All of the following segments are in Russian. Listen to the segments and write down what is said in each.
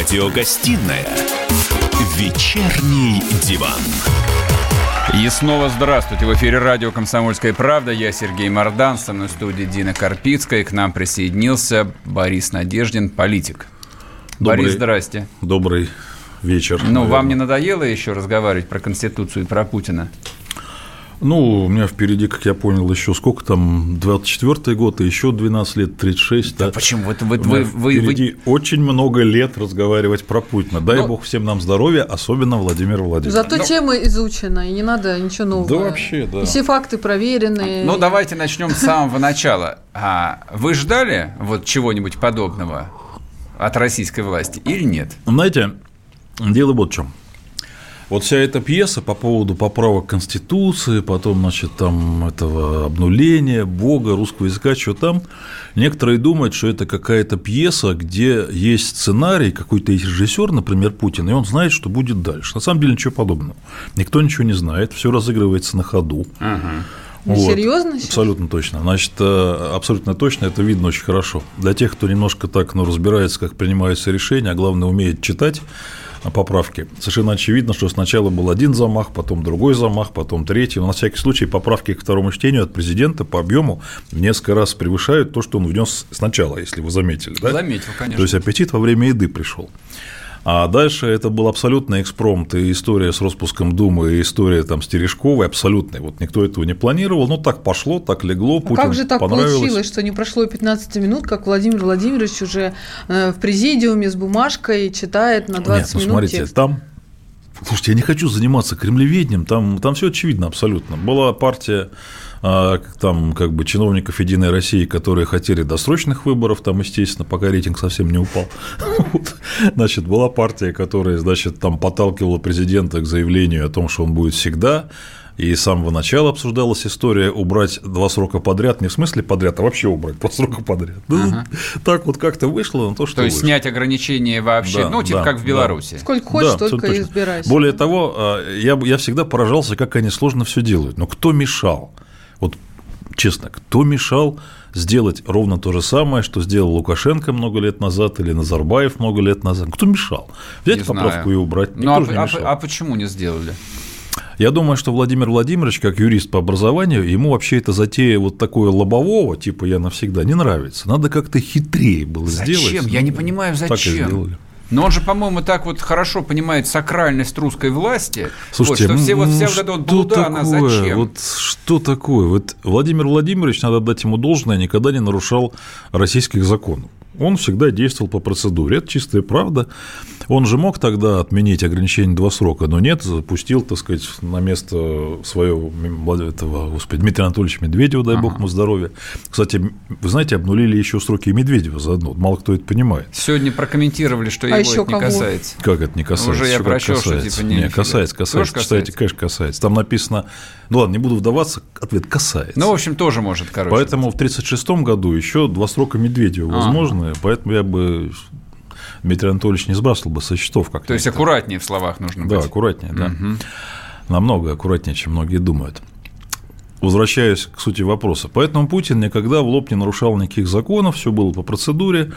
Радиогостинная «Вечерний диван». И снова здравствуйте. В эфире радио «Комсомольская правда». Я Сергей Мордан, со мной в студии Дина Карпицкая. К нам присоединился Борис Надеждин, политик. Добрый, Борис, здрасте. Добрый вечер. Ну, наверное. вам не надоело еще разговаривать про Конституцию и про Путина? Ну, у меня впереди, как я понял, еще сколько там, 24-й год и еще 12 лет, 36. Да, да? почему? Вот, вот, вы, вы, впереди вы... очень много лет разговаривать про Путина. Дай Но... бог всем нам здоровья, особенно Владимир Владимирович. Зато Но... тема изучена, и не надо ничего нового. Да вообще, да. И все факты проверены. Ну, давайте начнем с самого начала. А вы ждали вот чего-нибудь подобного от российской власти или нет? Знаете, дело вот в чем. Вот вся эта пьеса по поводу поправок Конституции, потом, значит, там этого обнуления, Бога, русского языка, что там, некоторые думают, что это какая-то пьеса, где есть сценарий, какой-то есть режиссер, например, Путин, и он знает, что будет дальше. На самом деле ничего подобного. Никто ничего не знает, все разыгрывается на ходу. Ага. Вот. Серьезно? Абсолютно точно. Значит, э, абсолютно точно это видно очень хорошо. Для тех, кто немножко так ну, разбирается, как принимаются решения, а главное умеет читать, поправки. Совершенно очевидно, что сначала был один замах, потом другой замах, потом третий. Но на всякий случай поправки к второму чтению от президента по объему в несколько раз превышают то, что он внес сначала, если вы заметили. Да? Заметил, конечно. То есть аппетит во время еды пришел. А дальше это был абсолютный экспромт, и история с распуском Думы, и история там с Терешковой абсолютная. Вот никто этого не планировал, но так пошло, так легло, а Путин как же так получилось, что не прошло 15 минут, как Владимир Владимирович уже э, в президиуме с бумажкой читает на 20 Нет, ну, минут смотрите, текст? там Слушайте, я не хочу заниматься кремлеведением, там, там все очевидно абсолютно. Была партия там как бы чиновников Единой России, которые хотели досрочных выборов, там, естественно, пока рейтинг совсем не упал. Значит, была партия, которая, значит, там подталкивала президента к заявлению о том, что он будет всегда, и с самого начала обсуждалась история убрать два срока подряд, не в смысле подряд, а вообще убрать два срока подряд. Ага. Так вот как-то вышло на то, что. То есть вышло. снять ограничения вообще, да, ну, типа да, как в Беларуси. Да. Сколько хочешь, да, только избирайся. Более того, а, я, я всегда поражался, как они сложно все делают. Но кто мешал? Вот честно, кто мешал сделать ровно то же самое, что сделал Лукашенко много лет назад или Назарбаев много лет назад? Кто мешал? Взять не поправку знаю. и убрать. Ну, Никто ну, а, а, а почему не сделали? Я думаю, что Владимир Владимирович, как юрист по образованию, ему вообще эта затея вот такое лобового, типа я навсегда, не нравится. Надо как-то хитрее было зачем? сделать. Зачем? Я не понимаю, зачем. Так и сделали. Но он же, по-моему, так вот хорошо понимает сакральность русской власти, Слушайте, вот, что все, вот, вся вот эта вот блуда, такое? она зачем? Вот что такое? Вот Владимир Владимирович, надо дать ему должное, никогда не нарушал российских законов. Он всегда действовал по процедуре. Это чистая правда. Он же мог тогда отменить ограничение два срока, но нет, запустил, так сказать, на место своего этого, господи, Дмитрия Анатольевича Медведева, дай ага. бог ему здоровья. Кстати, вы знаете, обнулили еще сроки Медведева заодно. Мало кто это понимает. Сегодня прокомментировали, что а его это не касается. Как это не касается? Уже я прощу, что типа не. Не, касается, касается. Тоже Читайте, конечно, касается. Там написано, ну ладно, не буду вдаваться, ответ касается. Ну, в общем, тоже может, короче. Поэтому в 1936 году еще два срока Медведева возможны, поэтому я бы Дмитрий Анатольевич не сбрасывал бы со счетов как То есть аккуратнее в словах нужно да, быть. Да, аккуратнее, да. Угу. Намного аккуратнее, чем многие думают. Возвращаясь к сути вопроса. Поэтому Путин никогда в лоб не нарушал никаких законов, все было по процедуре.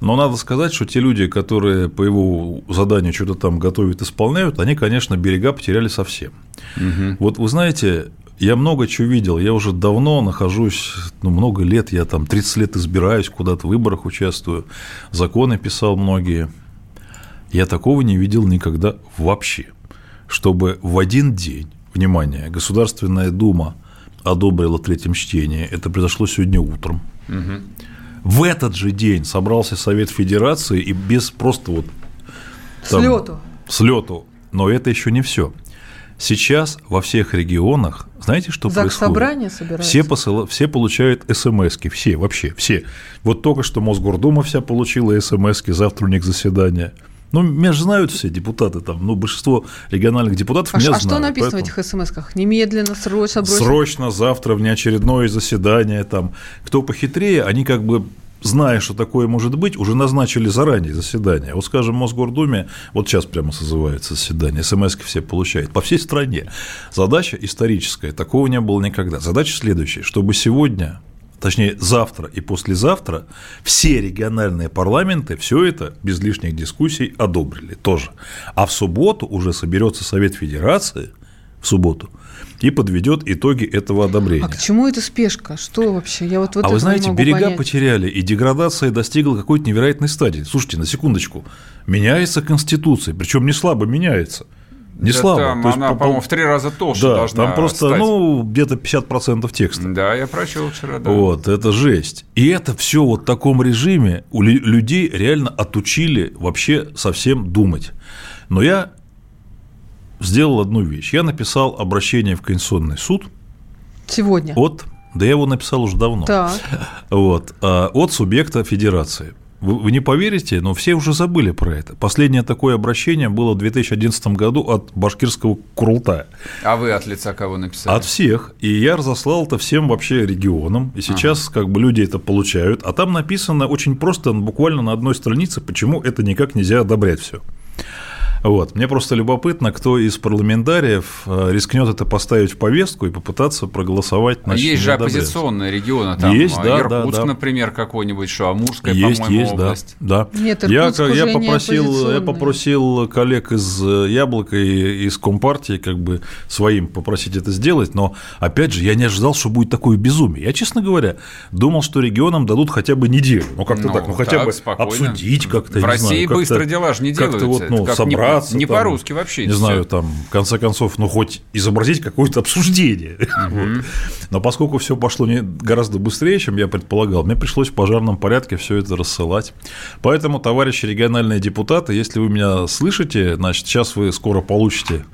Но надо сказать, что те люди, которые по его заданию что-то там готовят, исполняют, они, конечно, берега потеряли совсем. Угу. Вот вы знаете, я много чего видел, я уже давно нахожусь, ну, много лет, я там 30 лет избираюсь, куда-то в выборах участвую, законы писал многие. Я такого не видел никогда вообще, чтобы в один день, внимание, Государственная Дума одобрила в третьем чтении, это произошло сегодня утром, угу. в этот же день собрался Совет Федерации и без просто вот... Там, слету. Слету. Но это еще не все. Сейчас во всех регионах, знаете, что Зак происходит? собрание собирается? Все, посыл... все получают смс все, вообще, все. Вот только что Мосгордума вся получила смс завтра у них заседание. Ну, меня же знают все депутаты там, ну, большинство региональных депутатов а меня а знают. А что написано поэтому... в этих смс-ках? Немедленно, срочно, бросить? Срочно, завтра, внеочередное заседание, там. Кто похитрее, они как бы зная, что такое может быть, уже назначили заранее заседание. Вот, скажем, в Мосгордуме, вот сейчас прямо созывается заседание, смс все получают по всей стране. Задача историческая, такого не было никогда. Задача следующая, чтобы сегодня точнее завтра и послезавтра, все региональные парламенты все это без лишних дискуссий одобрили тоже. А в субботу уже соберется Совет Федерации, в субботу, и подведет итоги этого одобрения. А к чему эта спешка? Что вообще? Я вот, вот а вы знаете, берега понять. потеряли, и деградация достигла какой-то невероятной стадии. Слушайте, на секундочку. Меняется Конституция, причем не слабо меняется. Не да слабо. Там она, по, по-моему, в три раза толще да, должна там просто, стать. ну, где-то 50% текста. Да, я прочел вчера, да. Вот, это жесть. И это все вот в таком режиме у людей реально отучили вообще совсем думать. Но я сделал одну вещь. Я написал обращение в Конституционный суд. Сегодня? От, да я его написал уже давно. Так. Вот, а, от субъекта федерации. Вы, вы не поверите, но все уже забыли про это. Последнее такое обращение было в 2011 году от башкирского Курултая. А вы от лица кого написали? От всех. И я разослал это всем вообще регионам. И сейчас ага. как бы люди это получают. А там написано очень просто, буквально на одной странице, почему это никак нельзя одобрять все. Вот. Мне просто любопытно, кто из парламентариев э, рискнет это поставить в повестку и попытаться проголосовать. А есть же оппозиционные регионы, там есть, да, Иркутск, да, да. например, какой-нибудь, что Амурская, есть, по-моему, есть, область. Да, да. Нет, я, я, попросил, я попросил коллег из э, Яблока и из Компартии как бы своим попросить это сделать, но, опять же, я не ожидал, что будет такое безумие. Я, честно говоря, думал, что регионам дадут хотя бы неделю, ну, как-то ну, так, ну, хотя так, бы спокойно. обсудить как-то, В России знаю, быстро дела же не делаются. Вот, ну, собрать собраться. Не по-русски вообще. Не знаю, там, в конце концов, ну, хоть изобразить какое-то обсуждение. Вот. Но поскольку все пошло не гораздо быстрее, чем я предполагал, мне пришлось в пожарном порядке все это рассылать. Поэтому, товарищи региональные депутаты, если вы меня слышите, значит, сейчас вы скоро получите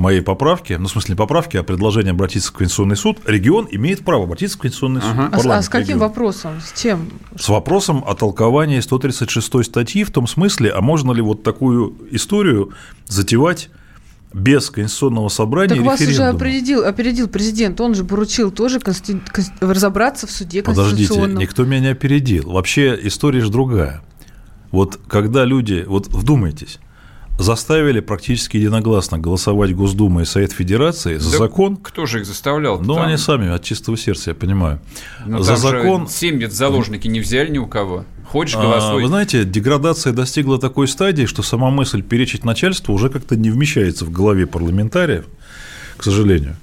моей поправки, ну, в смысле, не поправки, а предложение обратиться в Конституционный суд, регион имеет право обратиться в Конституционный суд. Ага. А, а с каким регион. вопросом? С чем? С вопросом о толковании 136 статьи в том смысле, а можно ли вот такую историю затевать без конституционного собрания так вас уже опередил, опередил президент, он же поручил тоже конститу... разобраться в суде Подождите, никто меня не опередил. Вообще история же другая. Вот когда люди, вот вдумайтесь, заставили практически единогласно голосовать Госдума и Совет Федерации за да закон. Кто же их заставлял? Ну, там... они сами, от чистого сердца, я понимаю. Но ну, за закон. Семь лет заложники не взяли ни у кого. Хочешь, а, голосуй. Вы знаете, деградация достигла такой стадии, что сама мысль перечить начальству уже как-то не вмещается в голове парламентариев, к сожалению.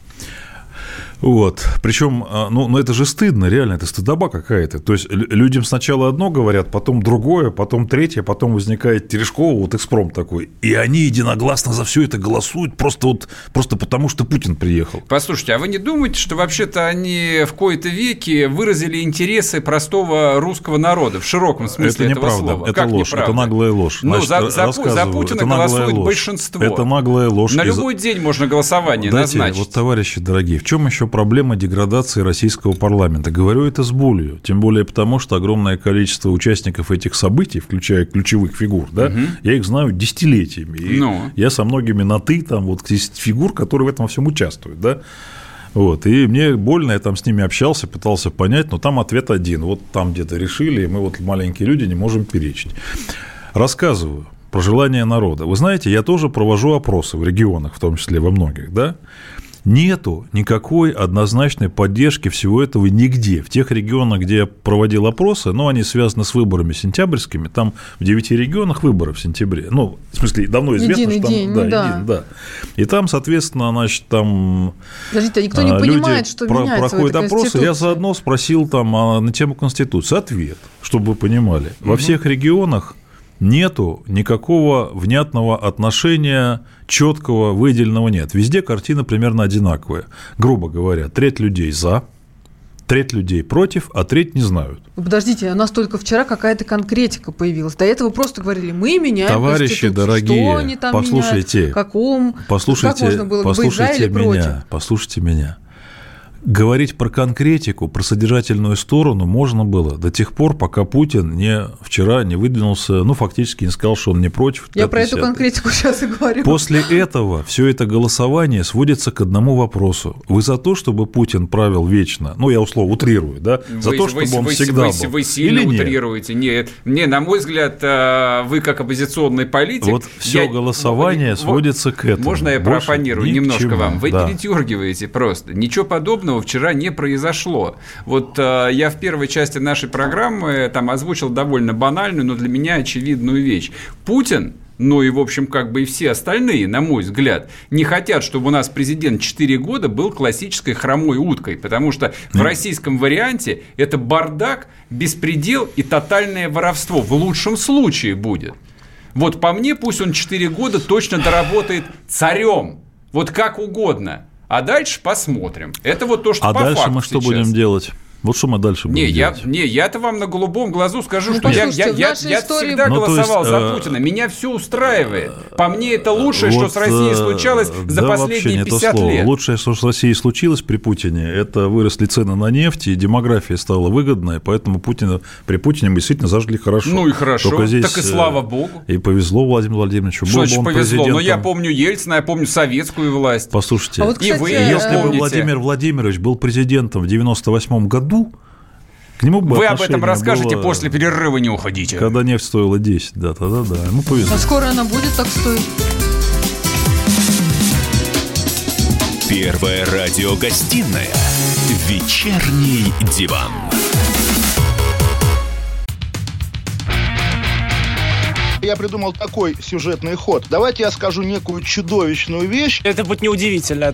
Вот. Причем, а, ну, ну, это же стыдно, реально, это стыдоба какая-то. То есть людям сначала одно говорят, потом другое, потом третье, потом возникает Терешкова, вот экспром такой. И они единогласно за все это голосуют, просто вот просто потому, что Путин приехал. Послушайте, а вы не думаете, что вообще-то они в кои-то веке выразили интересы простого русского народа в широком смысле это этого неправда, слова? Это как ложь, неправда? это наглая ложь. Ну, за, за, за Путина голосует ложь. большинство. Это наглая ложь. На любой день можно голосование Дайте, назначить. Вот, товарищи дорогие, в чем еще проблема деградации российского парламента. Говорю это с болью, тем более потому, что огромное количество участников этих событий, включая ключевых фигур, да, угу. я их знаю десятилетиями. И ну. Я со многими на «ты», там вот есть фигур, которые в этом всем участвуют, да. Вот, и мне больно, я там с ними общался, пытался понять, но там ответ один. Вот там где-то решили, и мы вот маленькие люди не можем перечить. Рассказываю про желание народа. Вы знаете, я тоже провожу опросы в регионах, в том числе во многих, да нету никакой однозначной поддержки всего этого нигде. В тех регионах, где я проводил опросы, ну, они связаны с выборами сентябрьскими, там в девяти регионах выборы в сентябре. Ну, в смысле, давно известно, единый что там... День, да, ну, да. Един, да. И там, соответственно, значит, там... Подождите, а никто не понимает, что про- проходят опросы. Я заодно спросил там а, на тему Конституции. Ответ, чтобы вы понимали. Угу. Во всех регионах нету никакого внятного отношения, четкого, выделенного нет. Везде картина примерно одинаковая. Грубо говоря, треть людей за, треть людей против, а треть не знают. Подождите, у нас только вчера какая-то конкретика появилась. До этого просто говорили, мы меняем Товарищи дорогие, что они там послушайте, меняют, каком, послушайте, как можно было послушайте меня, против? послушайте меня. Говорить про конкретику, про содержательную сторону можно было до тех пор, пока Путин не вчера не выдвинулся, ну, фактически не сказал, что он не против. Я про эту конкретику сейчас и говорю. После этого все это голосование сводится к одному вопросу. Вы за то, чтобы Путин правил вечно? Ну, я условно утрирую, да? За вы, то, чтобы вы, он вы, всегда вы, был. Вы сильно Или утрируете. Нет? Не, на мой взгляд, э, вы как оппозиционный политик... Вот все я... голосование вот, сводится к этому. Можно я профанирую немножко вам? Вы да. передергиваете просто. Ничего подобного очевидного вчера не произошло. Вот э, я в первой части нашей программы там озвучил довольно банальную, но для меня очевидную вещь. Путин ну и, в общем, как бы и все остальные, на мой взгляд, не хотят, чтобы у нас президент 4 года был классической хромой уткой, потому что в российском варианте это бардак, беспредел и тотальное воровство в лучшем случае будет. Вот по мне пусть он 4 года точно доработает царем, вот как угодно. А дальше посмотрим. Это вот то, что а по дальше факту мы что сейчас. будем делать? Вот что мы дальше будем не, делать? Я, не, я-то вам на голубом глазу скажу, Ну, что я, послушайте, я, я, я всегда Ну, голосовал есть, за э, Путина. Меня все устраивает. По мне, это лучшее, что Вот, с Россией э, случалось за да, последние вообще не то 50 слово. лет. Лучшее, что с Россией случилось при Путине, это выросли цены на нефть, и демография стала выгодной, поэтому Путина, при Путине мы действительно зажили хорошо. Ну и хорошо. Только здесь, так и э, слава богу. И повезло Владимиру Владимировичу. Что значит повезло? Но я помню Ельцина, я помню советскую власть. Послушайте, А вот, И вы кстати, если бы. Владимир Владимирович был президентом в 98 году, к нему бы Вы об этом расскажете было, после перерыва, не уходите. Когда нефть стоила 10, да, тогда да, ему повезло. А скоро она будет так стоить? Первая радиогостинная «Вечерний диван». Я придумал такой сюжетный ход. Давайте я скажу некую чудовищную вещь. Это будет неудивительно.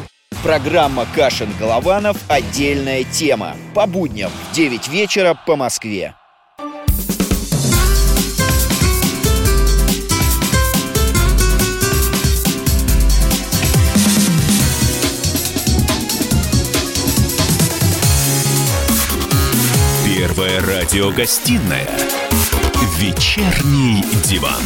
Программа «Кашин-Голованов. Отдельная тема». По будням в 9 вечера по Москве. Первая радиогостинная «Вечерний диван».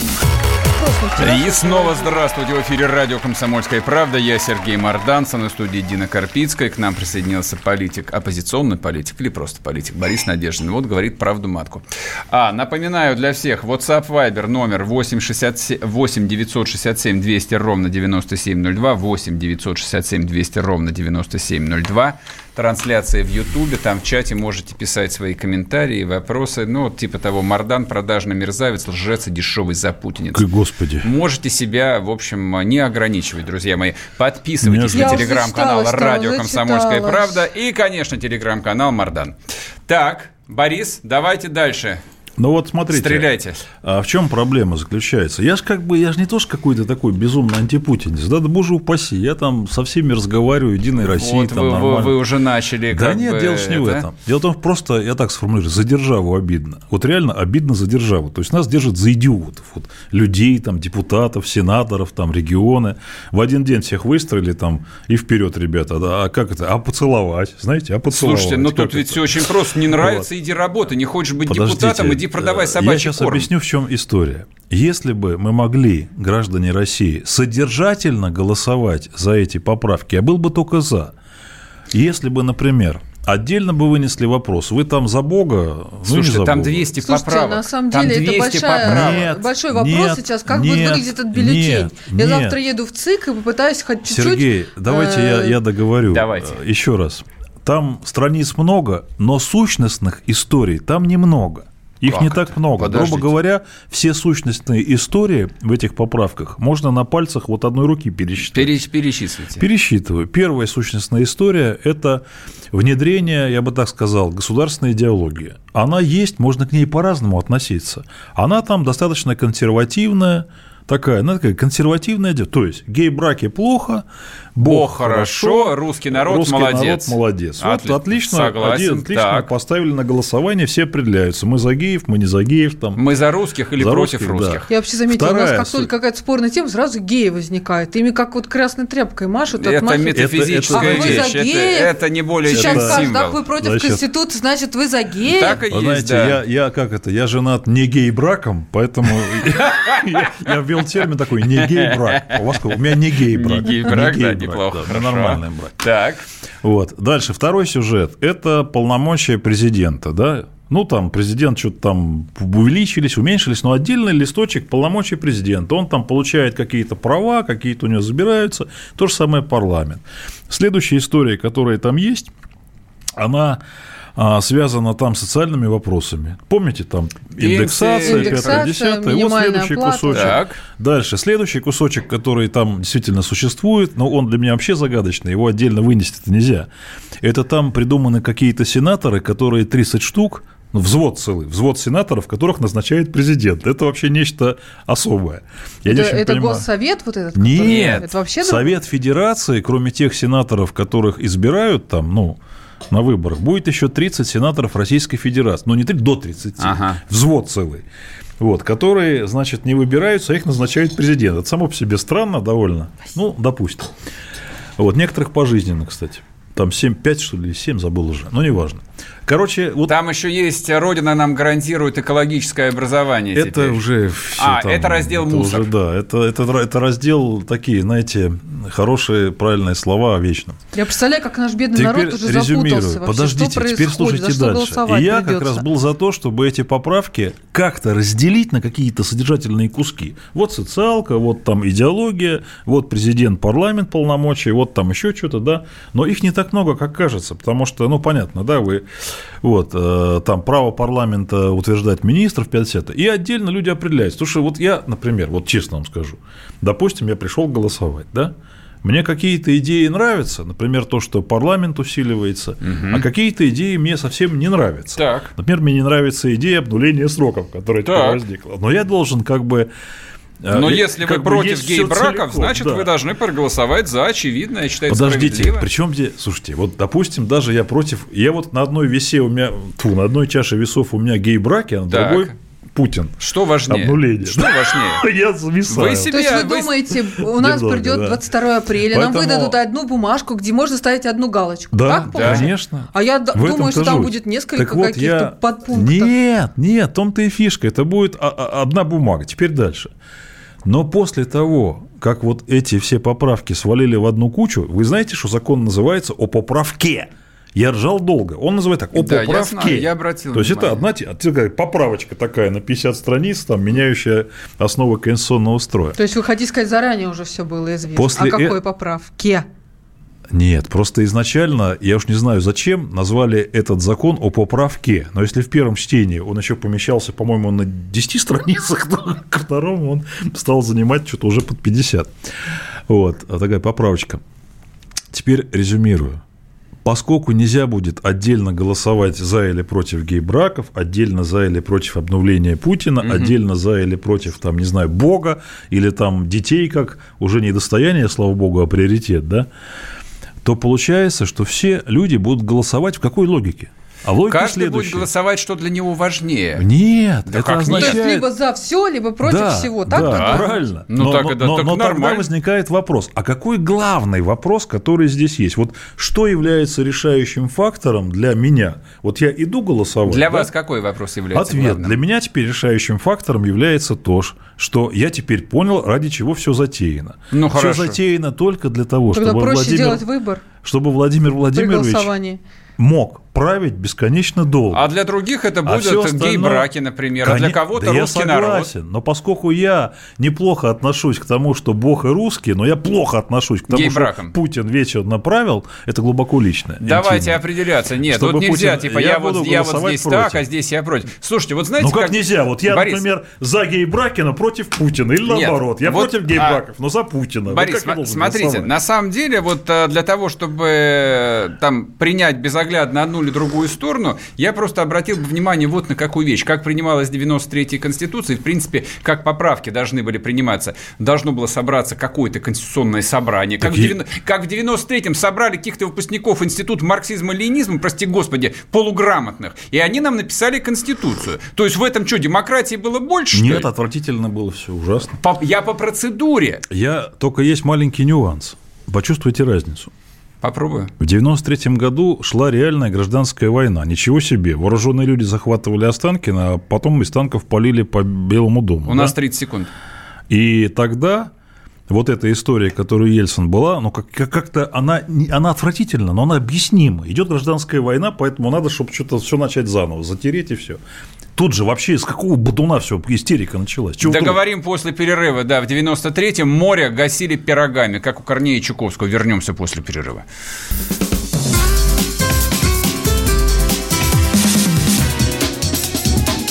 И снова здравствуйте. В эфире радио «Комсомольская правда». Я Сергей Мордан, со мной студии Дина Карпицкая. К нам присоединился политик, оппозиционный политик или просто политик Борис Надеждин. Вот говорит правду матку. А, напоминаю для всех, WhatsApp Viber номер 8, 67, 8 967 200 ровно 9702, 8 967 200 ровно 9702. Трансляция в Ютубе, там в чате можете писать свои комментарии, вопросы. Ну, вот типа того, Мордан, продажный мерзавец, лжец и дешевый запутинец. Господи. Можете себя, в общем, не ограничивать, друзья мои. Подписывайтесь на телеграм-канал «Радио Комсомольская правда» и, конечно, телеграм-канал «Мардан». Так, Борис, давайте дальше. Ну вот смотрите. Стреляйте. А в чем проблема заключается? Я же как бы, я же не то, что какой-то такой безумный антипутинец. Да, да боже упаси, я там со всеми разговариваю, Единой России, вот там вы, вы- нормально. вы уже начали. Да нет, бы, дело не в это. этом. Дело в том, просто, я так сформулирую, за державу обидно. Вот реально обидно за державу. То есть нас держат за идиотов. Вот, людей, там, депутатов, сенаторов, там, регионы. В один день всех выстроили там и вперед, ребята. Да, а как это? А поцеловать? Знаете, а поцеловать? Слушайте, ну тут ведь это? все очень просто. Не нравится, иди работай. Не хочешь быть Подождите, депутатом, иди продавай э, собачий Я сейчас корм. объясню, в чем история. Если бы мы могли, граждане России, содержательно голосовать за эти поправки, я был бы только за. Если бы, например, отдельно бы вынесли вопрос, вы там за Бога, ну, не Слушайте, за там Бога. 200 Слушайте, поправок. на самом Там деле это 200 большая, поправок. Нет, большой вопрос нет, сейчас, как будет нет, выглядеть этот бюллетень. нет, я нет. завтра еду в ЦИК и попытаюсь хоть чуть-чуть... Сергей, давайте я, э, я договорю. Давайте. Э, Еще раз. Там страниц много, но сущностных историй там немного. Их Как не это? так много. Подождите. Грубо говоря, все сущностные истории в этих поправках можно на пальцах вот одной руки пересчитать. Пере- Перечислите. Пересчитываю. Первая сущностная история – это внедрение, я бы так сказал, государственной идеологии. Она есть, можно к ней по-разному относиться. Она там достаточно консервативная, такая, она такая консервативная, то есть гей-браки плохо, Бог, Бог хорошо, русский народ русский молодец. народ молодец. Вот Отли- отлично, согласен, отлично так. поставили на голосование, все определяются. Мы за геев, мы не за геев. Там. Мы за русских или За против русских, да. русских? Я вообще заметила, у нас Вторая как только какая-то спорная тема, сразу геи возникают. Ими как вот красной тряпкой машут, Это отмахивают. метафизическая А вы за вещь. Это, геев? это не более Сейчас чем скажут, символ. так вы против Значит, Конституции, значит, вы за геев. Так и Вы есть, знаете, да. я, я как это, я женат не гей-браком, поэтому я, ввел термин такой не гей-брак. У вас у меня не гей-брак. Не гей-брак, да, неплохо. Да, нормальный брак. Так. Вот. Дальше, второй сюжет. Это полномочия президента, да, ну, там президент что-то там увеличились, уменьшились, но отдельный листочек полномочий президента. Он там получает какие-то права, какие-то у него забираются. То же самое парламент. Следующая история, которая там есть, она а, связана там с социальными вопросами. Помните, там индексация, индексация 5 10 Вот следующий плата. кусочек. Так. Дальше, следующий кусочек, который там действительно существует, но он для меня вообще загадочный, его отдельно вынести это нельзя. Это там придуманы какие-то сенаторы, которые 30 штук, ну, взвод целый, взвод сенаторов, которых назначает президент. Это вообще нечто особое. Я это это понимаю. Госсовет вот этот? Нет, это вообще Совет Федерации, кроме тех сенаторов, которых избирают там, ну, на выборах, будет еще 30 сенаторов Российской Федерации. Ну, не 30, до 30. Ага. Взвод целый. Вот, которые, значит, не выбираются, а их назначает президент. Это само по себе странно довольно. Ну, допустим. Вот, некоторых пожизненно, кстати. Там 7, 5, что ли, 7, забыл уже. Но неважно. Короче, вот... Там еще есть «Родина нам гарантирует экологическое образование» Это теперь. уже А, там, это раздел это мусор. Уже, да, это, это, это раздел такие, знаете, хорошие, правильные слова о вечном. Я представляю, как наш бедный теперь народ уже запутался вообще, Подождите, что теперь слушайте дальше. И я придется. как раз был за то, чтобы эти поправки как-то разделить на какие-то содержательные куски. Вот социалка, вот там идеология, вот президент, парламент полномочий, вот там еще что-то, да. Но их не так много, как кажется, потому что, ну, понятно, да, вы вот, э, там право парламента утверждать министров 50 и отдельно люди определяются. Что вот я, например, вот честно вам скажу, допустим, я пришел голосовать, да, мне какие-то идеи нравятся, например, то, что парламент усиливается, угу. а какие-то идеи мне совсем не нравятся. Так. Например, мне не нравится идея обнуления сроков, которая теперь возникла. Но я должен как бы а, Но если вы против гей-браков, значит, да. вы должны проголосовать за очевидное, я считаю, Подождите, причем где, слушайте, вот, допустим, даже я против, я вот на одной весе у меня, тьфу, на одной чаше весов у меня гей-браки, а на так. другой Путин. Что важнее? Обнуление. Что важнее? Я зависаю. Вы себе, То есть вы, вы... думаете, у нас Немного, придет да. 22 апреля, Поэтому... нам выдадут одну бумажку, где можно ставить одну галочку. Да, да. конечно. А я в думаю, что там будет несколько вот каких-то я... подпунктов. Нет, нет, том-то и фишка. Это будет одна бумага. Теперь дальше. Но после того, как вот эти все поправки свалили в одну кучу, вы знаете, что закон называется о поправке. Я ржал долго. Он называет так, о да, поправке. Я, знаю, я обратил То есть это одна поправочка такая на 50 страниц, там, меняющая основы конституционного строя. То есть вы хотите сказать, заранее уже все было известно. После о какой э... поправке? Нет, просто изначально, я уж не знаю зачем, назвали этот закон о поправке. Но если в первом чтении он еще помещался, по-моему, на 10 страницах, то ко второму он стал занимать что-то уже под 50. Вот, а такая поправочка. Теперь резюмирую. Поскольку нельзя будет отдельно голосовать за или против гей-браков, отдельно за или против обновления Путина, угу. отдельно за или против, там, не знаю, Бога или там детей, как уже не достояние, слава богу, а приоритет, да, то получается, что все люди будут голосовать в какой логике? А логика Каждый следующая. будет голосовать, что для него важнее. Нет, да это означает... То есть либо за все, либо против да, всего. Так да, тогда? правильно. Ну, но, так, но, это, но, так но нормально. тогда возникает вопрос, а какой главный вопрос, который здесь есть? Вот что является решающим фактором для меня? Вот я иду голосовать. Для да? вас какой вопрос является Ответ. Главным? Для меня теперь решающим фактором является то, что я теперь понял, ради чего все затеяно. Ну, все хорошо. затеяно только для того, Тогда чтобы проще Владимир... делать выбор. Чтобы Владимир Владимирович мог править бесконечно долго. А для других это а будут а гей-браки, например, Кон... а для кого-то да русский я согласен, народ. Но поскольку я неплохо отношусь к тому, что Бог и русский, но я плохо отношусь к тому, что Путин вечер направил, это глубоко личное. Давайте интимное. определяться. Нет, Чтобы тут нельзя, Путин... типа, я, я, вот, я вот здесь против. так, а здесь я против. Слушайте, вот знаете, Ну как, как... нельзя? Вот я, Борис... например, за гей-браки, но против Путина, или Нет, наоборот. Я вот, против гей-браков, а... но за Путина. Борис, вот смотрите, на самом деле, вот э, для того, чтобы э, там принять безоглядно одну или другую сторону, я просто обратил бы внимание вот на какую вещь. Как принималась 93-я Конституция, в принципе, как поправки должны были приниматься. Должно было собраться какое-то конституционное собрание. Как, и... в, как в 93-м собрали каких-то выпускников Института марксизма-ленинизма, прости господи, полуграмотных, и они нам написали Конституцию. То есть в этом что, демократии было больше? Нет, отвратительно было все, ужасно. По, я по процедуре. Я только есть маленький нюанс. Почувствуйте разницу. Попробую. В 93 году шла реальная гражданская война. Ничего себе. Вооруженные люди захватывали Останкино, а потом из танков полили по Белому дому. У да? нас 30 секунд. И тогда вот эта история, которую Ельцин была, ну, как- как- как-то она, она отвратительна, но она объяснима. Идет гражданская война, поэтому надо, чтобы что-то все начать заново, затереть и все. Тут же вообще из какого бодуна все истерика началась? Чего вдруг? Договорим после перерыва. Да, в 93-м море гасили пирогами, как у Корнея Чуковского. Вернемся после перерыва.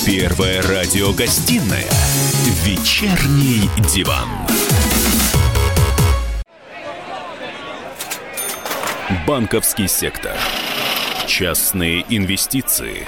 Первая радиогостинная «Вечерний диван». Банковский сектор. Частные инвестиции.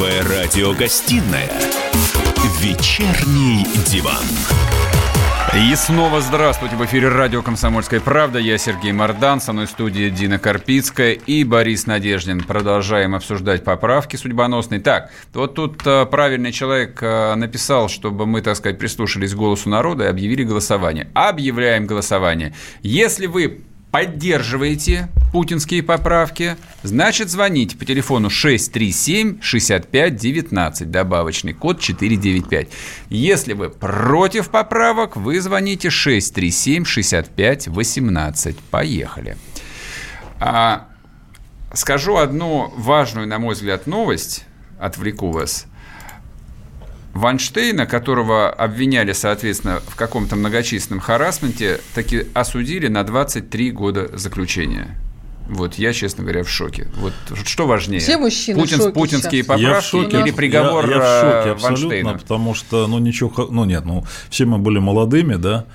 Первая радиогостинная «Вечерний диван». И снова здравствуйте. В эфире радио «Комсомольская правда». Я Сергей Мордан, со мной в студии Дина Карпицкая и Борис Надеждин. Продолжаем обсуждать поправки судьбоносные. Так, вот тут э, правильный человек э, написал, чтобы мы, так сказать, прислушались к голосу народа и объявили голосование. Объявляем голосование. Если вы поддерживаете путинские поправки, значит звоните по телефону 637-6519, добавочный код 495. Если вы против поправок, вы звоните 637-6518. Поехали. А, скажу одну важную, на мой взгляд, новость, отвлеку вас. Ванштейна, которого обвиняли, соответственно, в каком-то многочисленном харасменте, таки осудили на 23 года заключения. Вот я, честно говоря, в шоке. Вот что важнее? Все мужчины в Путин, шоке путинские сейчас. Я в поправки шоке. или приговор я, я в шоке э, абсолютно, Ванштейна? потому что, ну, ничего, ну, нет, ну, все мы были молодыми, да,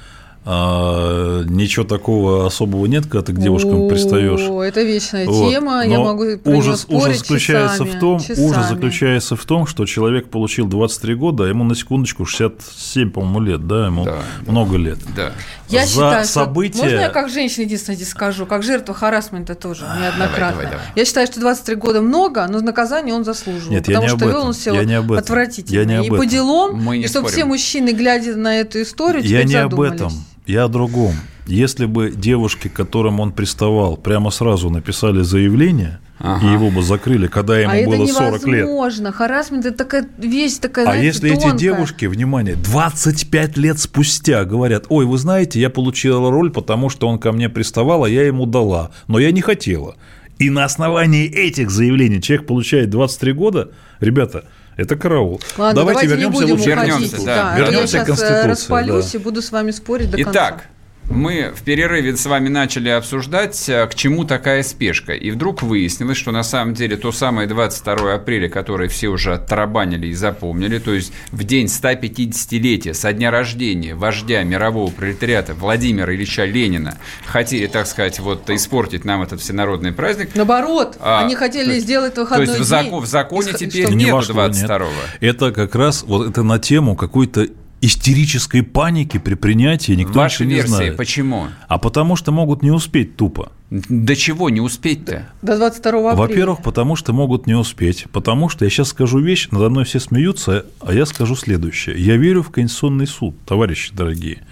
а, ничего такого особого нет, когда ты к девушкам О, пристаешь. Это вечная Вот. тема, я Но могу про ужас, спорить ужас заключается часами, в том, ужас часами. заключается в том, что человек получил 23 года, а ему на секундочку 67, по-моему, лет, да, ему Да, много лет. Да. Я За считаю, события- что... Можно я как женщина единственное здесь скажу, как жертва харасмента тоже неоднократно. давай, давай. Я считаю, что 23 года много, но наказание он заслуживал. Нет, я потому не что об вел этом. он себя Я не об этом. отвратительно. Я не об и по этом. делам, Мы не и чтобы спорим. все мужчины, глядя на эту историю, Я не об задумались. этом, я о другом. Если бы девушки, к которым он приставал, прямо сразу написали заявление, Ага. и его бы закрыли, когда ему а это было 40 лет. невозможно. Харасмент – это такая вещь такая, А знаете, если эти тонкая. девушки, внимание, 25 лет спустя говорят, ой, вы знаете, я получила роль, потому что он ко мне приставал, а я ему дала, но я не хотела. И на основании этих заявлений человек получает 23 года, ребята, это караул. Ладно, давайте, не вернемся будем лучше к уходить. Вернемся, да. Да, Вернемся я к сейчас Конституции, распалюсь да. и буду с вами спорить до конца. Итак, мы в перерыве с вами начали обсуждать, э, к чему такая спешка. И вдруг выяснилось, что на самом деле то самое 22 апреля, которое все уже оттарабанили и запомнили, то есть в день 150-летия со дня рождения вождя мирового пролетариата Владимира Ильича Ленина, хотели, так сказать, вот испортить нам этот всенародный праздник. Наоборот, А, они хотели то есть- сделать То выходной есть в, день. зако- в законе Исход- теперь нет вошло, нет. 22 Это как раз вот это на тему какой-то истерической паники при принятии никто Ваши ничего не версии, знает. почему? А потому что могут не успеть тупо. До чего не успеть-то? До 22 апреля. Во-первых, потому что могут не успеть. Потому что я сейчас скажу вещь, надо мной все смеются, а я скажу следующее. Я верю в Конституционный суд, товарищи дорогие.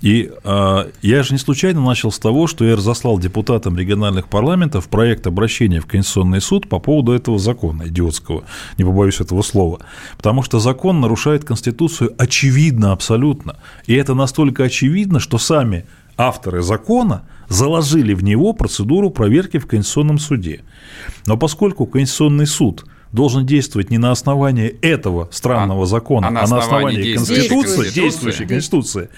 И э, я же не случайно начал с того, что я разослал депутатам региональных парламентов проект обращения в Конституционный суд по поводу этого закона идиотского, не побоюсь этого слова. Потому что закон нарушает Конституцию очевидно абсолютно. И это настолько очевидно, что сами авторы закона заложили в него процедуру проверки в Конституционном суде. Но поскольку Конституционный суд должен действовать не на основании этого странного А- закона, а а на на основании основании действующей Конституции, Конституции. действующей Конституции,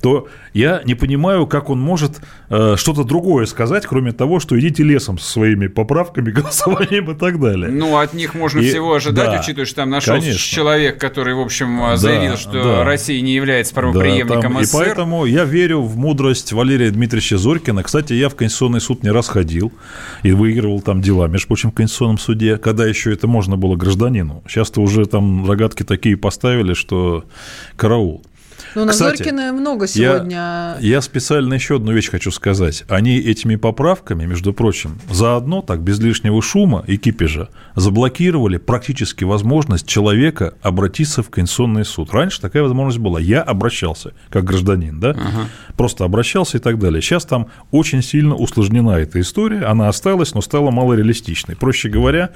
то я не понимаю, как он может э, что-то другое сказать, кроме того, что идите лесом со своими поправками, голосованием и так далее. Ну, от них можно И- всего ожидать, да, учитывая, что там нашелся конечно. человек, который, в общем, Да, заявил, что да. Россия не является Да, правоприемником там- и СССР. поэтому я верю в мудрость Валерия Дмитриевича Зорькина. Кстати, я в Конституционный суд не раз ходил и выигрывал там дела, между прочим, в Конституционном суде, когда еще это можно можно было гражданину. Сейчас-то уже там рогатки такие поставили, что караул. Ну, на Кстати, Зорькина много сегодня. Я, я специально еще одну вещь хочу сказать. Они этими поправками, между прочим, заодно, так, без лишнего шума и кипежа, заблокировали практически возможность человека обратиться в Конституционный суд. Раньше такая возможность была. Я обращался как гражданин, да, ага. просто обращался и так далее. Сейчас там очень сильно усложнена эта история. Она осталась, но стала малореалистичной. Проще говоря,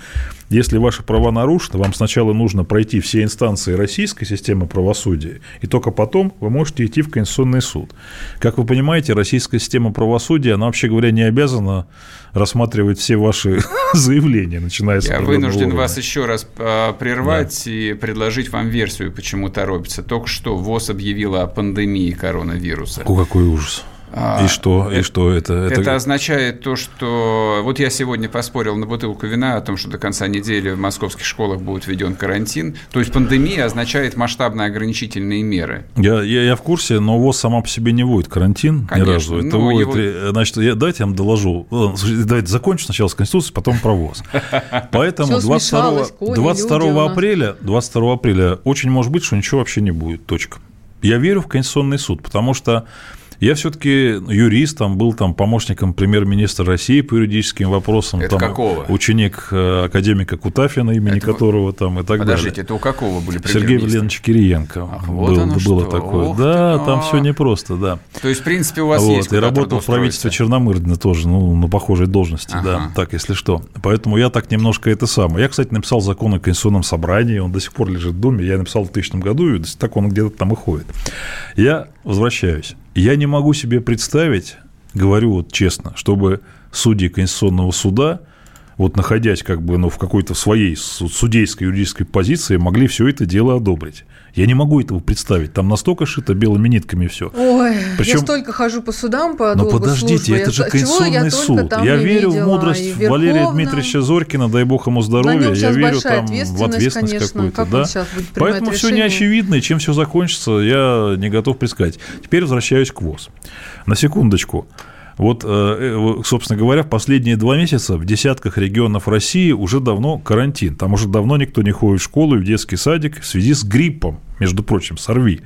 если ваши права нарушены, вам сначала нужно пройти все инстанции российской системы правосудия, и только потом вы можете идти в Конституционный суд. Как вы понимаете, российская система правосудия, она, вообще говоря, не обязана рассматривать все ваши заявления, начиная с Я вынужден уровня. вас еще раз а, прервать да. и предложить вам версию, почему торопится. Только что ВОЗ объявила о пандемии коронавируса. Какой ужас. И что? Это, и что это, это? Это означает то, что... Вот я сегодня поспорил на бутылку вина о том, что до конца недели в московских школах будет введен карантин. То есть пандемия означает масштабные ограничительные меры. Я, я, я в курсе, но ВОЗ сама по себе не вводит карантин Конечно, ни разу. Это вводит, его... Значит, я, давайте я вам доложу. Давайте закончу сначала с Конституцией, потом про ВОЗ. Поэтому 22, 22 апреля, 22 апреля очень может быть, что ничего вообще не будет. Точка. Я верю в Конституционный суд, потому что я все-таки юрист, там был там помощником премьер-министра России по юридическим вопросам. Это там какого? Ученик э, академика Кутафина, имени это... которого там и так Подождите, далее. Подождите, это у какого были Сергей Валерьевич Кириенко. Ах, вот был, оно было что. такое. Ох да, ты, там а. все непросто, да. То есть, в принципе, у вас вот, есть И работал в правительстве Черномырдина тоже, ну, на похожей должности, ага. да, так, если что. Поэтому я так немножко это самое. Я, кстати, написал закон о Конституционном собрании, он до сих пор лежит в Думе, я написал в 2000 году, и так он где-то там и ходит. Я возвращаюсь. Я не могу себе представить, говорю вот честно, чтобы судьи Конституционного суда, вот находясь как бы ну, в какой-то своей судейской юридической позиции, могли все это дело одобрить. Я не могу этого представить. Там настолько шито белыми нитками все. Ой, Причем... я столько хожу по судам по Но подождите, службы. это же Конституционный я суд. Я верю в мудрость в Валерия Дмитриевича Зоркина, дай бог ему здоровья. Я верю там в ответственность какую-то. Да? Поэтому решение? все не очевидно, и чем все закончится, я не готов предсказать. Теперь возвращаюсь к ВОЗ. На секундочку. Вот, э, э, собственно говоря, в последние два месяца в десятках регионов России уже давно карантин. Там уже давно никто не ходит в школу и в детский садик в связи с гриппом, между прочим, сорви.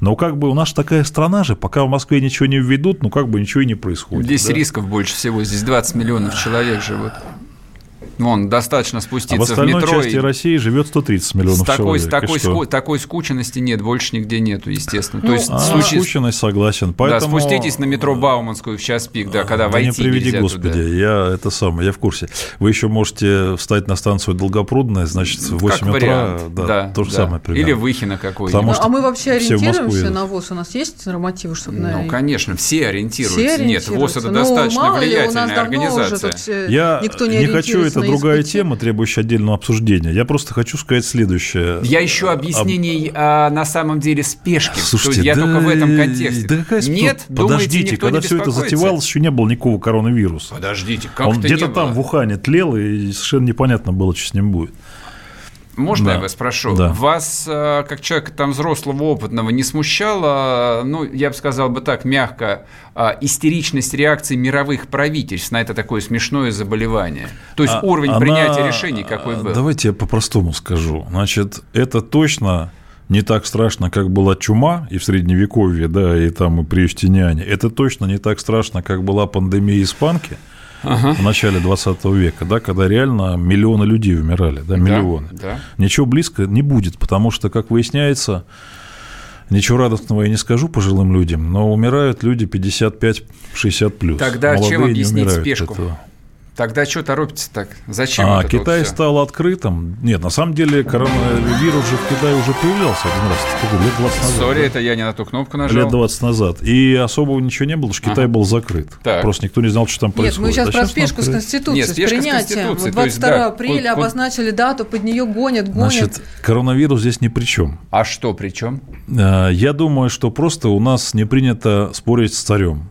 Но как бы у нас такая страна же, пока в Москве ничего не введут, ну как бы ничего и не происходит. Здесь да? рисков больше всего, здесь 20 миллионов человек живут. Вон, достаточно спуститься а в, остальной в метро. части и... России живет 130 миллионов с такой, человек. С такой, ску... такой скученности нет, больше нигде нету, естественно. Ну, То есть, а, случай... скученность, согласен. Поэтому... Да, спуститесь на метро Бауманскую в час пик, да, когда да войти не приведи, господи, туда. я это самое, я в курсе. Вы еще можете встать на станцию Долгопрудная, значит, в 8 как утра, вариант. да, да, то же да. самое примерно. Или Выхина какой-нибудь. Ну, а мы вообще ориентируемся на ВОЗ? У нас есть нормативы, чтобы Ну, на... конечно, все ориентируются. Все Нет, ВОЗ это ну, достаточно влиятельная организация. Я не хочу, это другая тема, требующая отдельного обсуждения. Я просто хочу сказать следующее. Я ищу объяснений а, на самом деле спешки. Слушайте, я да, только в этом контексте. Да какая Нет, подождите, думаете, когда не все это затевалось, еще не было никакого коронавируса. Подождите, как Он где-то там в Ухане тлел, и совершенно непонятно было, что с ним будет. Можно да. я вас спрошу? Да. Вас, э, как человека там взрослого, опытного, не смущало, ну, я бы сказал бы так, мягко, э, истеричность реакции мировых правительств на это такое смешное заболевание? То есть а, уровень она... принятия решений какой был? Давайте я по-простому скажу. Значит, это точно не так страшно, как была чума и в Средневековье, да, и там и при Юстиниане. Это точно не так страшно, как была пандемия испанки – ага. в начале 20 века, да, когда реально миллионы людей умирали, да, миллионы. Да, да. Ничего близко не будет, потому что, как выясняется, Ничего радостного я не скажу пожилым людям, но умирают люди 55-60 плюс. Тогда Молодые чем объяснить спешку? Этого. Тогда что торопится так? Зачем а, это Китай вот стал открытым. Нет, на самом деле коронавирус же в Китае уже появлялся один раз. Сколько, лет 20 назад. Сори, да? это я не на ту кнопку нажал. Лет 20 назад. И особого ничего не было, что Китай ага. был закрыт. Так. Просто никто не знал, что там происходит. Нет, мы сейчас а про спешку с Конституцией, Нет, с принятием. Вот 22 есть, да, апреля под, обозначили дату, под нее гонят, гонят. Значит, коронавирус здесь ни при чем. А что при чем? Я думаю, что просто у нас не принято спорить с царем.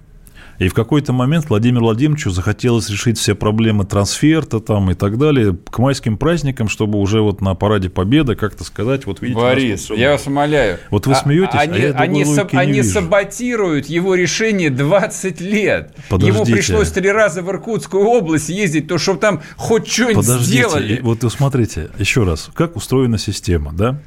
И в какой-то момент Владимиру Владимировичу захотелось решить все проблемы трансферта там и так далее к майским праздникам, чтобы уже вот на параде Победы как-то сказать, вот видите... Борис, я вас умоляю. Вот вы смеетесь, а, они, а я они, саб, они вижу. саботируют его решение 20 лет. Подождите. Ему пришлось три раза в Иркутскую область ездить, то чтобы там хоть что-нибудь Подождите, сделали. вот смотрите, еще раз, как устроена система, да?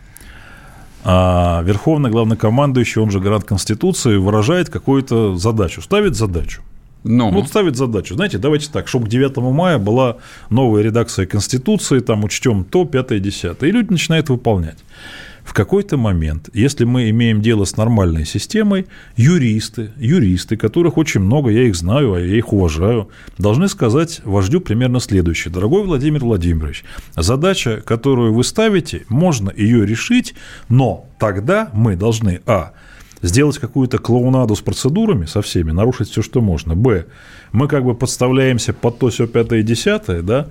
А Верховный главнокомандующий, он же гарант Конституции, выражает какую-то задачу, ставит задачу. Ну. Вот ставит задачу. Знаете, давайте так, чтобы к 9 мая была новая редакция Конституции, там учтем то, 5 10 И люди начинают выполнять. В какой-то момент, если мы имеем дело с нормальной системой, юристы, юристы, которых очень много, я их знаю, а я их уважаю, должны сказать вождю примерно следующее. Дорогой Владимир Владимирович, задача, которую вы ставите, можно ее решить, но тогда мы должны, а, сделать какую-то клоунаду с процедурами со всеми, нарушить все, что можно. Б. Мы как бы подставляемся под то, все пятое и десятое, да.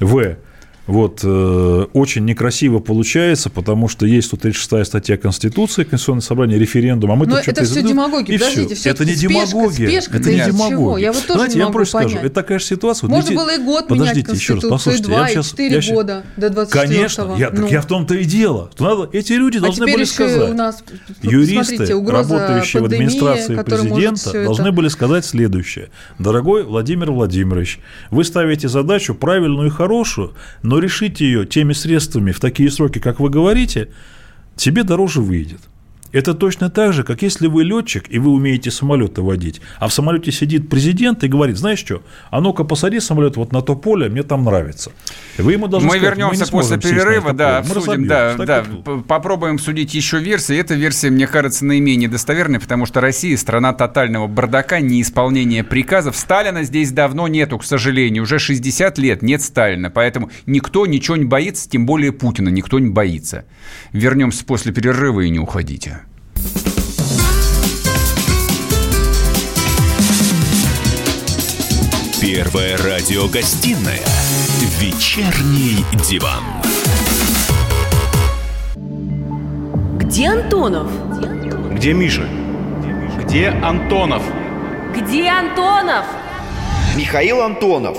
В вот, э, очень некрасиво получается, потому что есть 136 статья Конституции, Конституционное собрание, референдум, а мы Но тут это все демагогия, подождите. Все. Это не спешка, демагогия. Спешка, это не демагогия. чего? Я вот тоже Знаете, не я могу вам просто понять. скажу, это такая же ситуация. Можно вот было и год Подождите, менять еще раз, Конституцию, послушайте, я и сейчас, четыре я сейчас, года до 24 Конечно, я, ну. так я в том-то и дело. Надо, эти люди а должны были сказать. у нас, Юристы, смотрите, работающие в пандемии, администрации которая может президента, должны это- были сказать следующее. Дорогой Владимир Владимирович, вы ставите задачу правильную и хорошую, но решите ее теми средствами в такие сроки, как вы говорите, тебе дороже выйдет. Это точно так же, как если вы летчик, и вы умеете самолеты водить, а в самолете сидит президент и говорит, знаешь что, а ну-ка посади самолет вот на то поле, мне там нравится. Вы ему должны Мы сказать, вернемся не после перерыва, да, мы обсудим, да, да, попробуем судить еще версии. Эта версия, мне кажется, наименее достоверной, потому что Россия страна тотального бардака, неисполнения приказов. Сталина здесь давно нету, к сожалению, уже 60 лет нет Сталина, поэтому никто ничего не боится, тем более Путина никто не боится. Вернемся после перерыва и не уходите. Первая радиогостинная «Вечерний диван». Где Антонов? Где Миша? Где Антонов? Где Антонов? Михаил Антонов.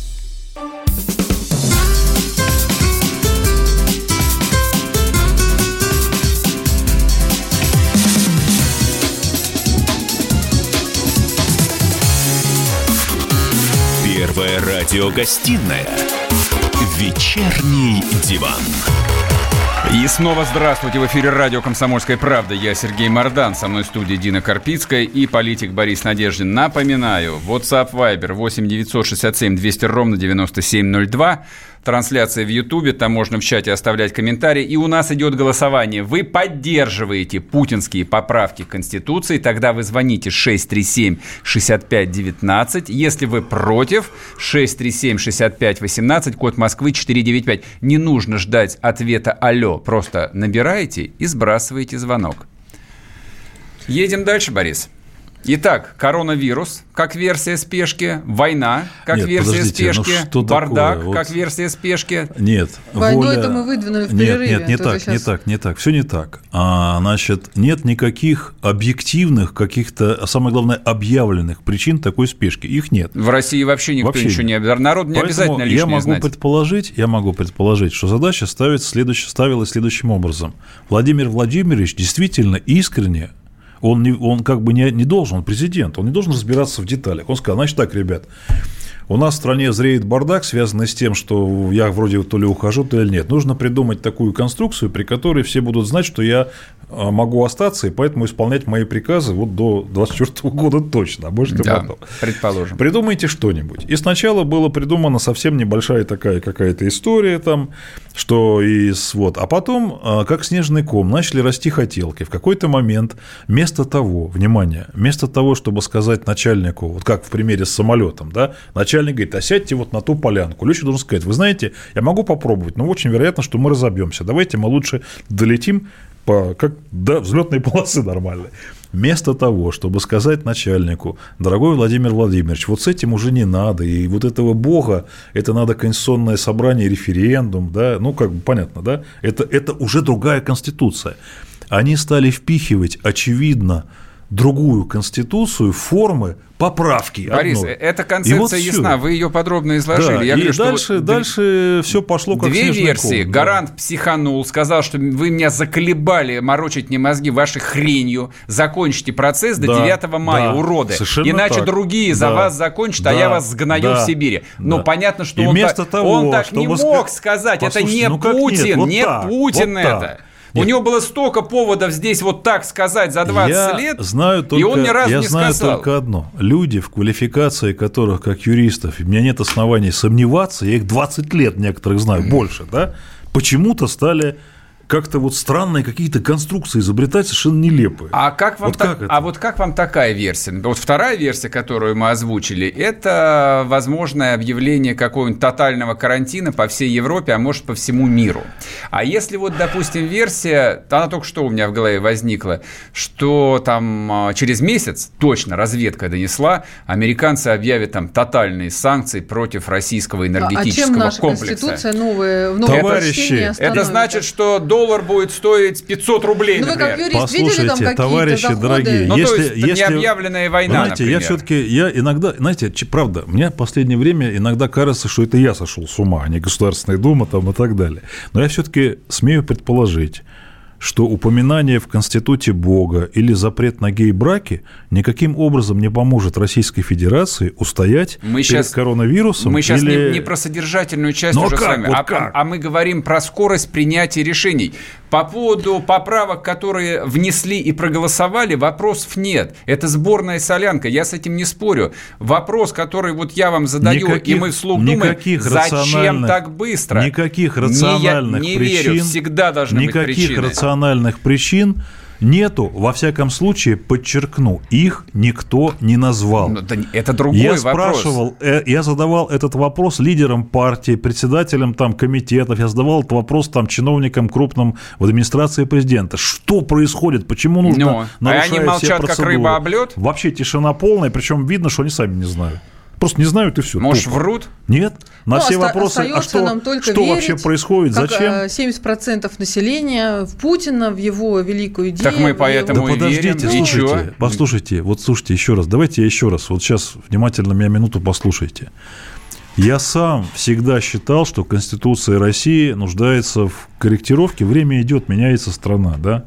Радиогостинная «Вечерний диван». И снова здравствуйте. В эфире радио «Комсомольская правда». Я Сергей Мордан. Со мной в студии Дина Карпицкая и политик Борис Надеждин. Напоминаю, WhatsApp Viber 8 967 200 ровно 9702. Трансляция в Ютубе, там можно в чате оставлять комментарии. И у нас идет голосование. Вы поддерживаете путинские поправки к Конституции, тогда вы звоните 637-6519. Если вы против, 637-6518, код Москвы 495. Не нужно ждать ответа «Алло», просто набираете и сбрасываете звонок. Едем дальше, Борис. Итак, коронавирус как версия спешки, война как Нет, версия ну спешки, что бардак такое? Вот- как версия спешки. Нет. Войну воля- это мы выдвинули в Нет, перерыве, нет, не а так, вы не так, не так. Все не так. А, значит, нет никаких объективных, каких-то, а самое главное, объявленных причин такой спешки. Их нет. В России вообще никто Вообще ничего не нет. обязательно. Народ не Поэтому обязательно я лишнее могу знать. предположить, я могу предположить, что задача ставится следующ- ставилась следующим образом. Владимир Владимирович действительно искренне он, не, он как бы не, не должен, он президент, он не должен разбираться в деталях. Он сказал, значит так, ребят, у нас в стране зреет бардак, связанный с тем, что я вроде то ли ухожу, то ли нет. Нужно придумать такую конструкцию, при которой все будут знать, что я а, могу остаться, и поэтому исполнять мои приказы вот до 24 года точно, а может и Да, потом. предположим. Придумайте что-нибудь. И сначала была придумана совсем небольшая такая какая-то история там, что из вот, а потом, а, как снежный ком, начали расти хотелки. В какой-то момент вместо того, внимание, вместо того, чтобы сказать начальнику, вот как в примере с самолетом, да, начальник говорит, а сядьте вот на ту полянку. Лещик должен сказать, вы знаете, я могу попробовать, но очень вероятно, что мы разобьемся. Давайте мы лучше долетим по, как до взлетной полосы нормальной. вместо того, чтобы сказать начальнику, дорогой Владимир Владимирович, вот с этим уже не надо, и вот этого бога, это надо конституционное собрание, референдум, да, ну, как бы понятно, да, это, это уже другая конституция. Они стали впихивать, очевидно, другую конституцию, формы поправки. Борис, одной. эта концепция вот ясна, всё. вы ее подробно изложили. Да, Я и говорю, что дальше, вот дальше все пошло как Две версии. ком, да. Гарант психанул, сказал, что вы меня заколебали морочить мне мозги вашей хренью. Закончите процесс до Да, 9 мая, да, уроды. Иначе так. другие за Да, вас закончат, а да, я вас сгною да, в Сибири. Но да. понятно, что И он так, того, он так не мог ска- сказать. Это Послушайте, не ну как нет? Путин, Вот не так, Путин вот так. Это. У Нет. него было столько поводов здесь вот так сказать за 20 я лет, знаю только, и он ни разу я не знаю сказал. только одно. Люди, в квалификации которых, как юристов, у меня нет оснований сомневаться, я их 20 лет некоторых знаю, больше, да, почему-то стали как-то вот странные какие-то конструкции изобретать совершенно нелепые. А как вам Вот так- как это? а вот как вам такая версия? Вот вторая версия, которую мы озвучили, это возможное объявление какого-нибудь тотального карантина по всей Европе, а может по всему миру. А если вот, допустим, версия, она только что у меня в голове возникла, что там а, через месяц, точно разведка донесла, американцы объявят там тотальные санкции против российского А энергетического чем наша комплекса. конституция новая, в новом Товарищи, Это значит, что доллар будет стоить 500 рублей, Ну, вы например. как юрист видели там Послушайте, какие-то товарищи заходы? дорогие, Ну, то если, есть, это если- необъявленная война, знаете, я например. все-таки, я иногда, знаете, правда, мне в последнее время иногда кажется, что это я сошел с ума, а не Государственная Дума там и так далее. Но я все-таки смею предположить, что упоминание в Конституте Бога или запрет на гей-браки никаким образом не поможет Российской Федерации устоять Мы перед щас- коронавирусом. Мы сейчас или... не, не про содержательную часть Ну, а уже как? с вами, Вот а, как? а мы говорим про скорость принятия решений. По поводу поправок, которые внесли и проголосовали, вопросов нет. Это сборная солянка, я с этим не спорю. Вопрос, который вот я вам задаю, и мы вслух думаем, никаких зачем рациональных- так быстро? Никаких Не я- рациональных не причин. верю, всегда должны быть никаких причины. рациональных причин нету. Во всяком случае, подчеркну, их никто не назвал. Ну, да это другой я вопрос. спрашивал, э, я задавал этот вопрос лидерам партии, председателям там комитетов, я задавал этот вопрос там чиновникам крупным в администрации президента. Что происходит? Почему нужно Ну, а нарушая они все молчат, как процедуры? рыба об лед? Вообще тишина полная, причем видно, что они сами не знают. Просто не знают и все. Может, врут? Нет. На Ну, все оста- вопросы, а что, нам только что верить, вообще происходит, как, зачем? э, 70% населения в Путина, в его великую идею. Так мы поэтому его- Да и подождите, верим. И слушайте, послушайте, вот слушайте еще раз, давайте я еще раз, вот сейчас внимательно меня минуту послушайте. Я сам всегда считал, что Конституция России нуждается в корректировке, время идет, меняется страна, да?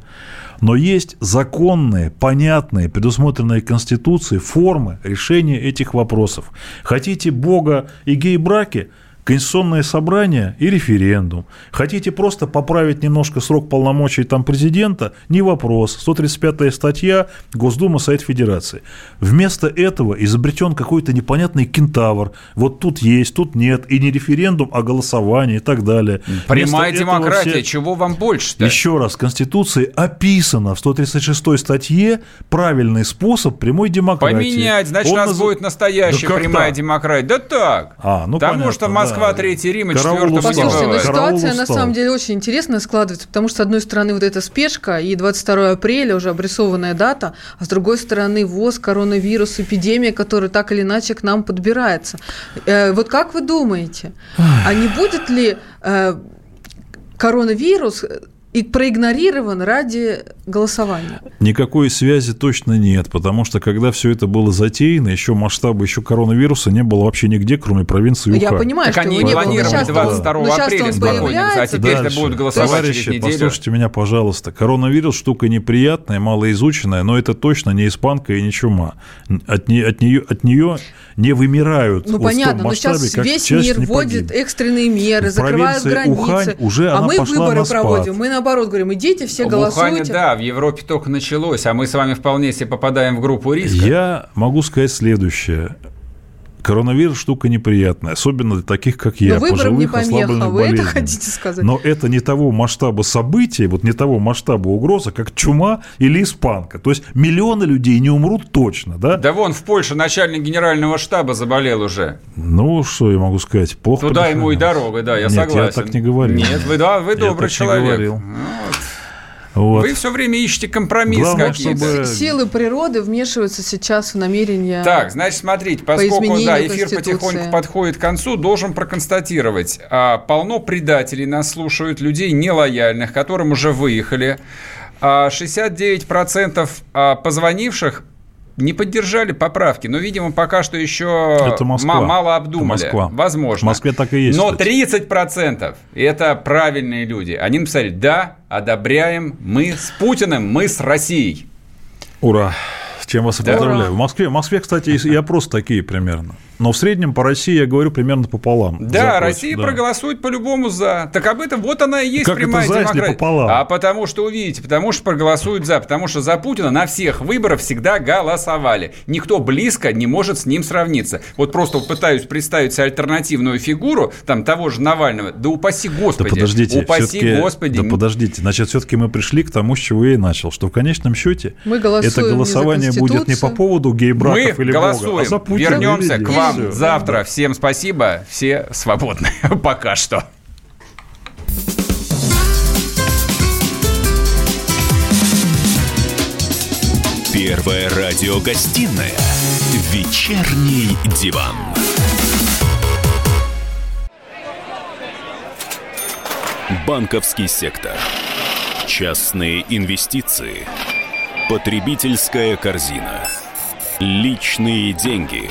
Но есть законные, понятные, предусмотренные Конституцией формы решения этих вопросов. Хотите Бога и гей-браки – Конституционное собрание и референдум. Хотите просто поправить немножко срок полномочий там президента? Не вопрос. 135 статья Госдума, Совет Федерации. Вместо этого изобретен какой-то непонятный кентавр. Вот тут есть, тут нет. И не референдум, а голосование и так далее. Прямая Вместо демократия, все- чего вам больше-то? Еще раз, в Конституции описано в 136 статье правильный способ прямой демократии. Поменять, значит, Он у нас наз- будет настоящая Да прямая так? демократия. Да так. А, ну Потому понятно, что Москва, да. Третий Рим и устал. Послушайте, ну бывает. Караул ситуация на самом деле очень интересно складывается, потому что, с одной стороны, вот эта спешка и 22 апреля уже обрисованная дата, а с другой стороны, ВОЗ, коронавирус, эпидемия, которая так или иначе к нам подбирается. Э, Вот как вы думаете, а не будет ли э, коронавирус и проигнорирован ради голосования? Никакой связи точно нет, потому что когда все это было затеяно, еще масштаба еще коронавируса не было вообще нигде, кроме провинции Ну, Я понимаю, Так что они не планировали сейчас-то он- 22 но сейчас-то апреля он спокойно, а появляется. теперь Дальше. будут голосовать Товарищи, через неделю. послушайте меня, пожалуйста. Коронавирус штука неприятная, малоизученная, но это точно не испанка и не чума. От, не, от, нее, от нее не вымирают Ну вот понятно, но масштабе, сейчас весь мир вводит экстренные меры, закрывают границы. Ухань уже а она мы пошла выборы на спад. проводим. Мы наоборот говорим, идите все В голосуйте. Ухане, да, в Европе только началось, а мы с вами вполне себе попадаем в группу риска. Я могу сказать следующее. Коронавирус штука неприятная, особенно для таких, как я, Но не пожилых, помеха, ослабленных вы это хотите сказать? Но это не того масштаба события, вот не того масштаба угрозы, как чума или испанка. То есть миллионы людей не умрут точно, да? Да вон в Польше начальник генерального штаба заболел уже. Ну, что я могу сказать? Плохо Туда ему и дорога, да, я Нет, согласен. я так не говорил. Нет, вы, да, вы Я добрый не человек. говорил. Ну, вот. Вот. Вы все время ищете компромисс какие-то. Чтобы... Силы природы вмешиваются сейчас в намерения Так, значит, смотрите, поскольку по да, эфир потихоньку подходит к концу, должен проконстатировать. А, полно предателей нас слушают, людей нелояльных, которым уже выехали. 69% а, позвонивших не поддержали поправки, но, видимо, пока что еще мало обдумали. Это Москва. Возможно. В Москве так и есть. Но 30% это правильные люди. Они написали, да, одобряем, мы с Путиным, мы с Россией. Ура! Чем вас и поздравляю. В Москве, в Москве, кстати, и опросы такие примерно. Но в среднем по России, я говорю, примерно пополам. Да, Россия да. проголосует по-любому за. Так об этом вот она и есть как прямая это за, демократия. Пополам? А потому что, увидите, потому что проголосуют за. Потому что за Путина на всех выборах всегда голосовали. Никто близко не может с ним сравниться. Вот просто пытаюсь представить себе альтернативную фигуру, там, того же Навального. Да упаси Господи. Да подождите. Упаси Господи. Да подождите. Значит, все-таки мы пришли к тому, с чего я и начал. Что в конечном счете мы это голосование будет не по поводу гей-браков или голосуем. Бога, а за Путина. Вернемся к вам все. завтра. Всем спасибо. Все свободны. Пока что. Первая радиогостинная «Вечерний диван». Банковский сектор. Частные инвестиции. Потребительская корзина. Личные деньги.